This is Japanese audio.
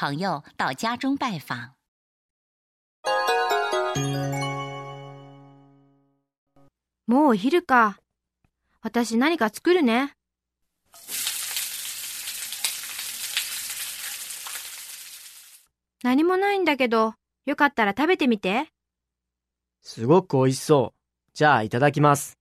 朋友到家中拜访。もうお昼か。私何か作るね。何もないんだけど、よかったら食べてみて。すごく美味しそう。じゃあいただきます。